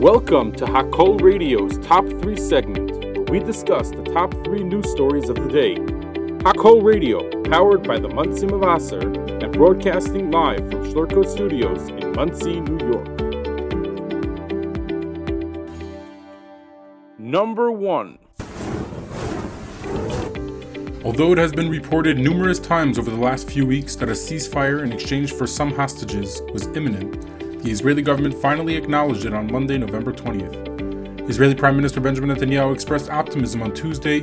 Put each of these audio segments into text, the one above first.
Welcome to Hakol Radio's Top 3 segment, where we discuss the top 3 news stories of the day. Hakol Radio, powered by the Monsey Mevaser and broadcasting live from Schlurko Studios in Monsey, New York. Number 1 Although it has been reported numerous times over the last few weeks that a ceasefire in exchange for some hostages was imminent, the Israeli government finally acknowledged it on Monday, November 20th. Israeli Prime Minister Benjamin Netanyahu expressed optimism on Tuesday,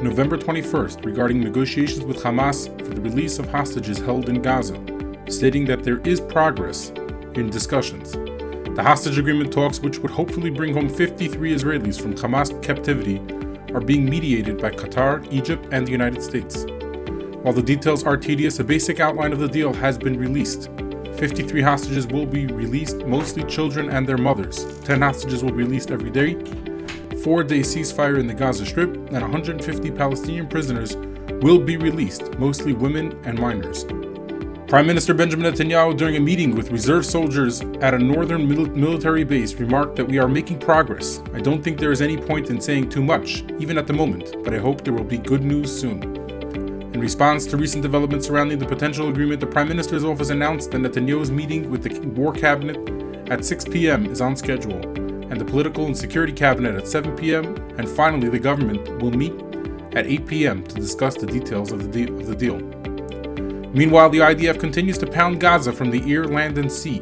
November 21st, regarding negotiations with Hamas for the release of hostages held in Gaza, stating that there is progress in discussions. The hostage agreement talks, which would hopefully bring home 53 Israelis from Hamas captivity, are being mediated by Qatar, Egypt, and the United States. While the details are tedious, a basic outline of the deal has been released. 53 hostages will be released, mostly children and their mothers. 10 hostages will be released every day. Four day ceasefire in the Gaza Strip, and 150 Palestinian prisoners will be released, mostly women and minors. Prime Minister Benjamin Netanyahu, during a meeting with reserve soldiers at a northern mil- military base, remarked that we are making progress. I don't think there is any point in saying too much, even at the moment, but I hope there will be good news soon. In response to recent developments surrounding the potential agreement, the Prime Minister's office announced that Netanyahu's meeting with the War Cabinet at 6 p.m. is on schedule, and the Political and Security Cabinet at 7 p.m., and finally the government will meet at 8 p.m. to discuss the details of the, de- of the deal. Meanwhile, the IDF continues to pound Gaza from the air, land, and sea.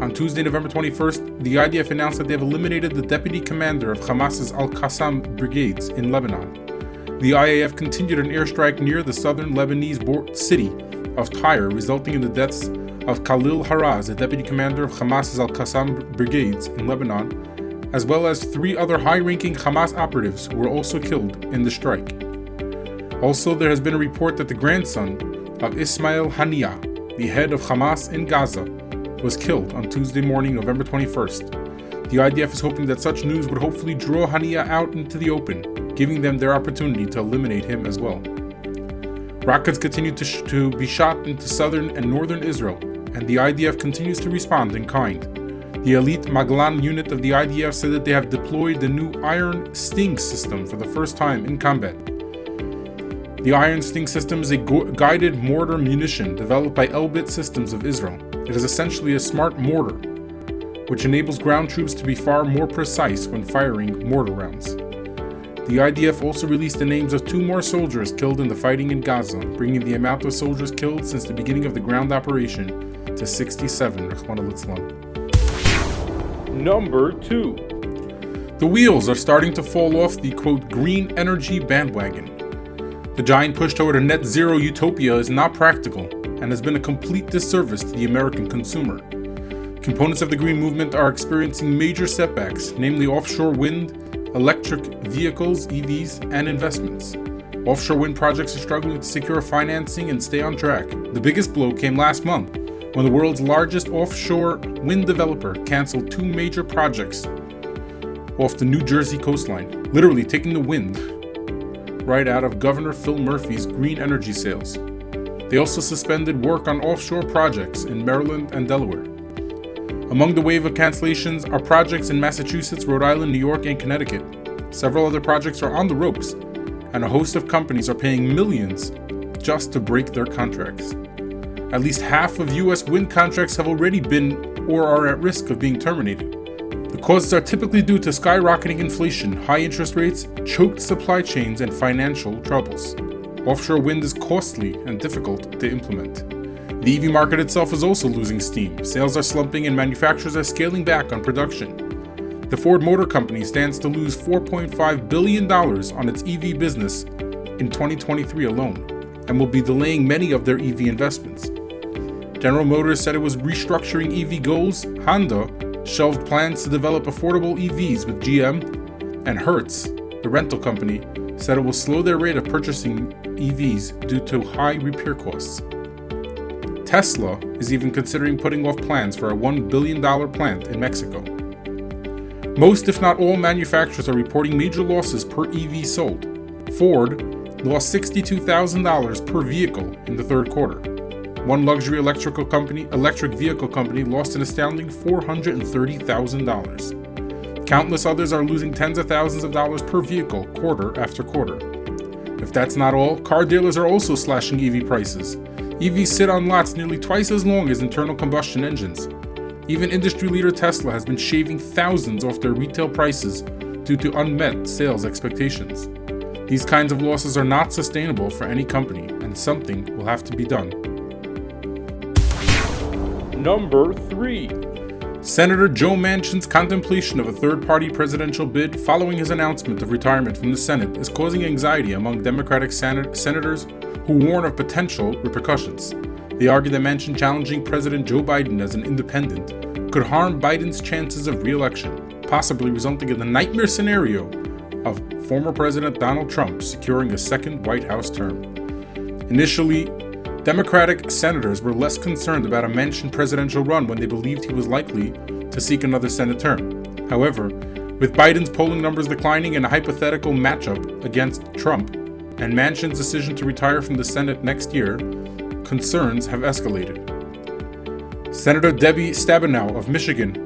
On Tuesday, November 21st, the IDF announced that they have eliminated the deputy commander of Hamas's Al Qassam brigades in Lebanon the IAF continued an airstrike near the southern Lebanese city of Tyre, resulting in the deaths of Khalil Haraz, the deputy commander of Hamas's Al Qassam brigades in Lebanon, as well as three other high ranking Hamas operatives who were also killed in the strike. Also, there has been a report that the grandson of Ismail Haniyeh, the head of Hamas in Gaza, was killed on Tuesday morning, November 21st. The IDF is hoping that such news would hopefully draw Haniyeh out into the open giving them their opportunity to eliminate him as well. Rockets continue to, sh- to be shot into southern and northern Israel, and the IDF continues to respond in kind. The elite Maglan unit of the IDF said that they have deployed the new Iron Sting system for the first time in combat. The Iron Sting system is a gu- guided mortar munition developed by Elbit Systems of Israel. It is essentially a smart mortar, which enables ground troops to be far more precise when firing mortar rounds. The IDF also released the names of two more soldiers killed in the fighting in Gaza, bringing the amount of soldiers killed since the beginning of the ground operation to 67. Number 2. The wheels are starting to fall off the quote green energy bandwagon. The giant push toward a net zero utopia is not practical and has been a complete disservice to the American consumer. Components of the green movement are experiencing major setbacks, namely offshore wind, electric vehicles, EVs, and investments. Offshore wind projects are struggling to secure financing and stay on track. The biggest blow came last month when the world's largest offshore wind developer canceled two major projects off the New Jersey coastline, literally taking the wind right out of Governor Phil Murphy's green energy sails. They also suspended work on offshore projects in Maryland and Delaware. Among the wave of cancellations are projects in Massachusetts, Rhode Island, New York, and Connecticut. Several other projects are on the ropes, and a host of companies are paying millions just to break their contracts. At least half of US wind contracts have already been or are at risk of being terminated. The causes are typically due to skyrocketing inflation, high interest rates, choked supply chains, and financial troubles. Offshore wind is costly and difficult to implement. The EV market itself is also losing steam. Sales are slumping and manufacturers are scaling back on production. The Ford Motor Company stands to lose $4.5 billion on its EV business in 2023 alone and will be delaying many of their EV investments. General Motors said it was restructuring EV goals. Honda shelved plans to develop affordable EVs with GM, and Hertz, the rental company, said it will slow their rate of purchasing EVs due to high repair costs. Tesla is even considering putting off plans for a $1 billion plant in Mexico. Most, if not all, manufacturers are reporting major losses per EV sold. Ford lost $62,000 per vehicle in the third quarter. One luxury electrical company, electric vehicle company lost an astounding $430,000. Countless others are losing tens of thousands of dollars per vehicle quarter after quarter. If that's not all, car dealers are also slashing EV prices. EVs sit on lots nearly twice as long as internal combustion engines. Even industry leader Tesla has been shaving thousands off their retail prices due to unmet sales expectations. These kinds of losses are not sustainable for any company, and something will have to be done. Number 3. Senator Joe Manchin's contemplation of a third party presidential bid following his announcement of retirement from the Senate is causing anxiety among Democratic sen- senators who warn of potential repercussions. They argue that Manchin challenging President Joe Biden as an independent could harm Biden's chances of re election, possibly resulting in the nightmare scenario of former President Donald Trump securing a second White House term. Initially, Democratic senators were less concerned about a Manchin presidential run when they believed he was likely to seek another Senate term. However, with Biden's polling numbers declining in a hypothetical matchup against Trump, and Manchin's decision to retire from the Senate next year, concerns have escalated. Senator Debbie Stabenow of Michigan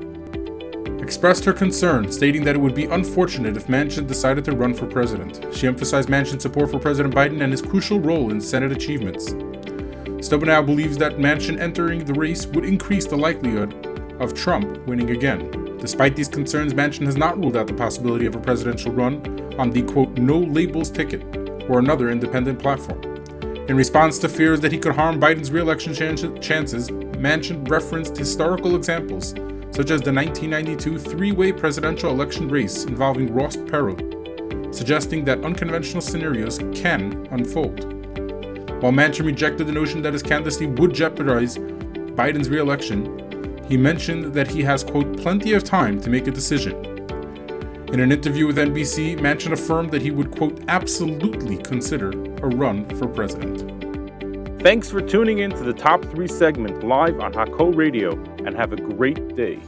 expressed her concern, stating that it would be unfortunate if Manchin decided to run for president. She emphasized Manchin's support for President Biden and his crucial role in Senate achievements. Stabenow believes that Manchin entering the race would increase the likelihood of Trump winning again. Despite these concerns, Manchin has not ruled out the possibility of a presidential run on the quote no labels ticket or another independent platform. In response to fears that he could harm Biden's re-election chances, Manchin referenced historical examples such as the 1992 three way presidential election race involving Ross Perot, suggesting that unconventional scenarios can unfold. While Manchin rejected the notion that his candidacy would jeopardize Biden's re election, he mentioned that he has, quote, plenty of time to make a decision. In an interview with NBC, Manchin affirmed that he would, quote, absolutely consider a run for president. Thanks for tuning in to the Top 3 segment live on Hakol Radio and have a great day.